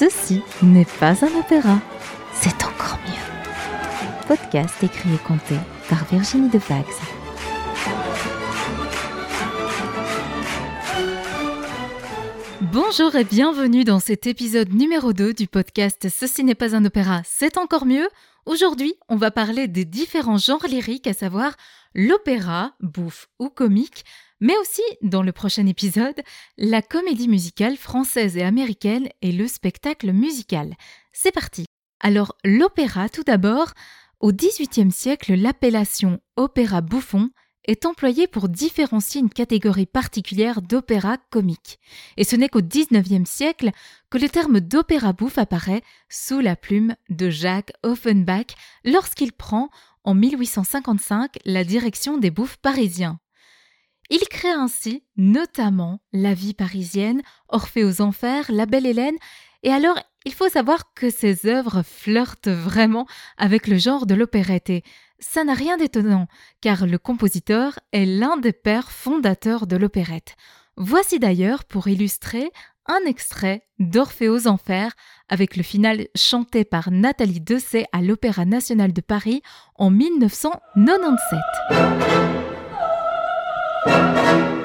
Ceci n'est pas un opéra, c'est encore mieux. Podcast écrit et conté par Virginie Defax. Bonjour et bienvenue dans cet épisode numéro 2 du podcast Ceci n'est pas un opéra, c'est encore mieux. Aujourd'hui, on va parler des différents genres lyriques, à savoir l'opéra, bouffe ou comique, mais aussi, dans le prochain épisode, la comédie musicale française et américaine et le spectacle musical. C'est parti Alors, l'opéra tout d'abord. Au XVIIIe siècle, l'appellation opéra bouffon est employée pour différencier une catégorie particulière d'opéra comique. Et ce n'est qu'au XIXe siècle que le terme d'opéra bouffe apparaît sous la plume de Jacques Offenbach lorsqu'il prend, en 1855, la direction des bouffes parisiens. Il crée ainsi notamment La vie parisienne, Orphée aux enfers, La belle Hélène, et alors il faut savoir que ces œuvres flirtent vraiment avec le genre de l'opérette et ça n'a rien d'étonnant, car le compositeur est l'un des pères fondateurs de l'opérette. Voici d'ailleurs, pour illustrer, un extrait d'Orphée aux Enfers avec le final chanté par Nathalie Dessay à l'Opéra national de Paris en 1997. Música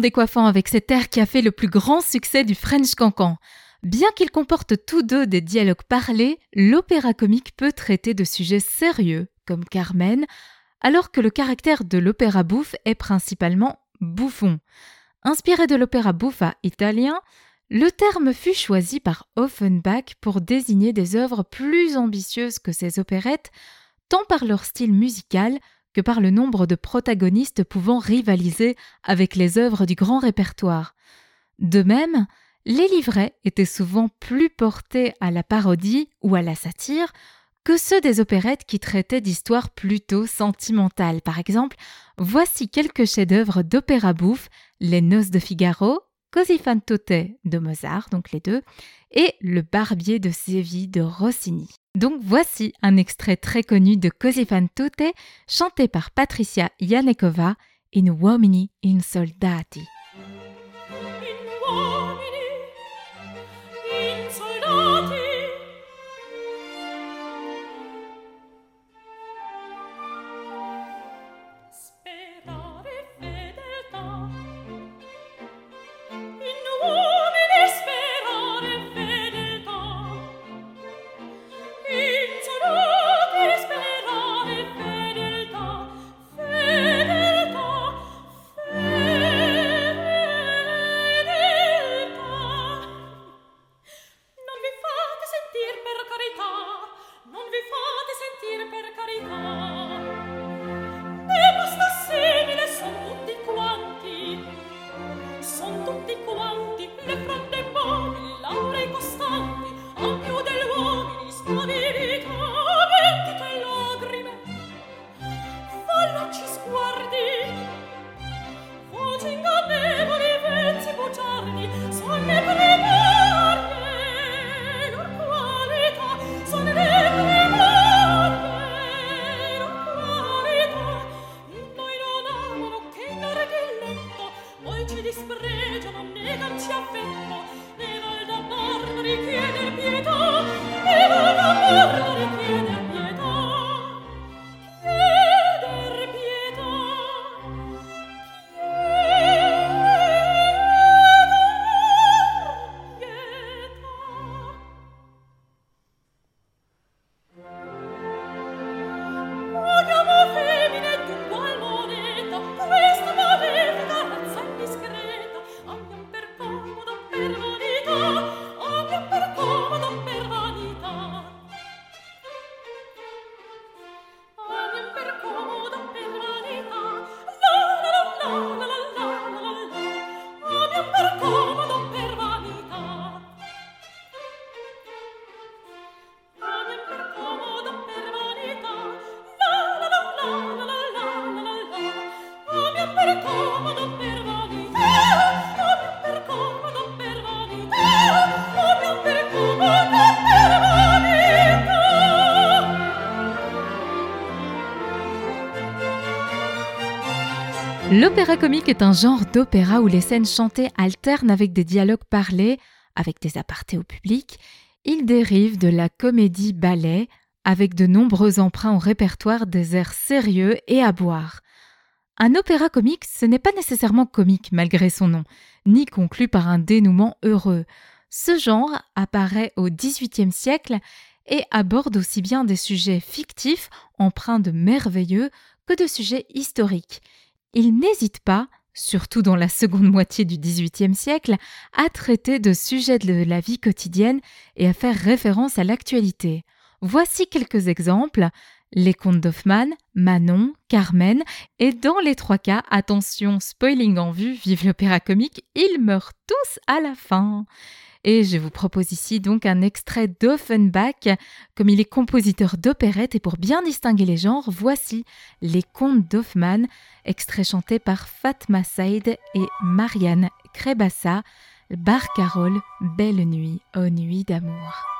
décoiffant avec cet air qui a fait le plus grand succès du French Cancan. Bien qu'ils comportent tous deux des dialogues parlés, l'opéra comique peut traiter de sujets sérieux, comme Carmen, alors que le caractère de l'opéra bouffe est principalement bouffon. Inspiré de l'opéra buffa italien, le terme fut choisi par Offenbach pour désigner des œuvres plus ambitieuses que ces opérettes, tant par leur style musical que par le nombre de protagonistes pouvant rivaliser avec les œuvres du grand répertoire. De même, les livrets étaient souvent plus portés à la parodie ou à la satire que ceux des opérettes qui traitaient d'histoires plutôt sentimentales. Par exemple, voici quelques chefs-d'œuvre d'opéra bouffe Les Noces de Figaro, Così fan tutte de Mozart, donc les deux, et Le Barbier de Séville de Rossini. Donc voici un extrait très connu de Così fan chanté par Patricia Yanekova, In uomini in soldati. In uomini in soldati. L'opéra comique est un genre d'opéra où les scènes chantées alternent avec des dialogues parlés, avec des apartés au public. Il dérive de la comédie ballet, avec de nombreux emprunts au répertoire des airs sérieux et à boire. Un opéra comique, ce n'est pas nécessairement comique malgré son nom, ni conclu par un dénouement heureux. Ce genre apparaît au XVIIIe siècle et aborde aussi bien des sujets fictifs, empreints de merveilleux, que de sujets historiques. Il n'hésite pas, surtout dans la seconde moitié du XVIIIe siècle, à traiter de sujets de la vie quotidienne et à faire référence à l'actualité. Voici quelques exemples. Les contes d'Hoffmann, Manon, Carmen, et dans les trois cas, attention, spoiling en vue, vive l'opéra comique, ils meurent tous à la fin. Et je vous propose ici donc un extrait d'Offenbach, comme il est compositeur d'opérette et pour bien distinguer les genres, voici Les Contes d'Hoffmann, extrait chanté par Fatma Saïd et Marianne Krebassa, Barcarolle, Belle nuit, ô nuit d'amour.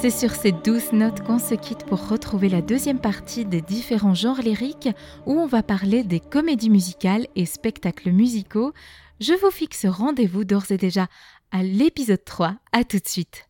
C'est sur ces douces notes qu'on se quitte pour retrouver la deuxième partie des différents genres lyriques où on va parler des comédies musicales et spectacles musicaux. Je vous fixe rendez-vous d'ores et déjà à l'épisode 3. À tout de suite.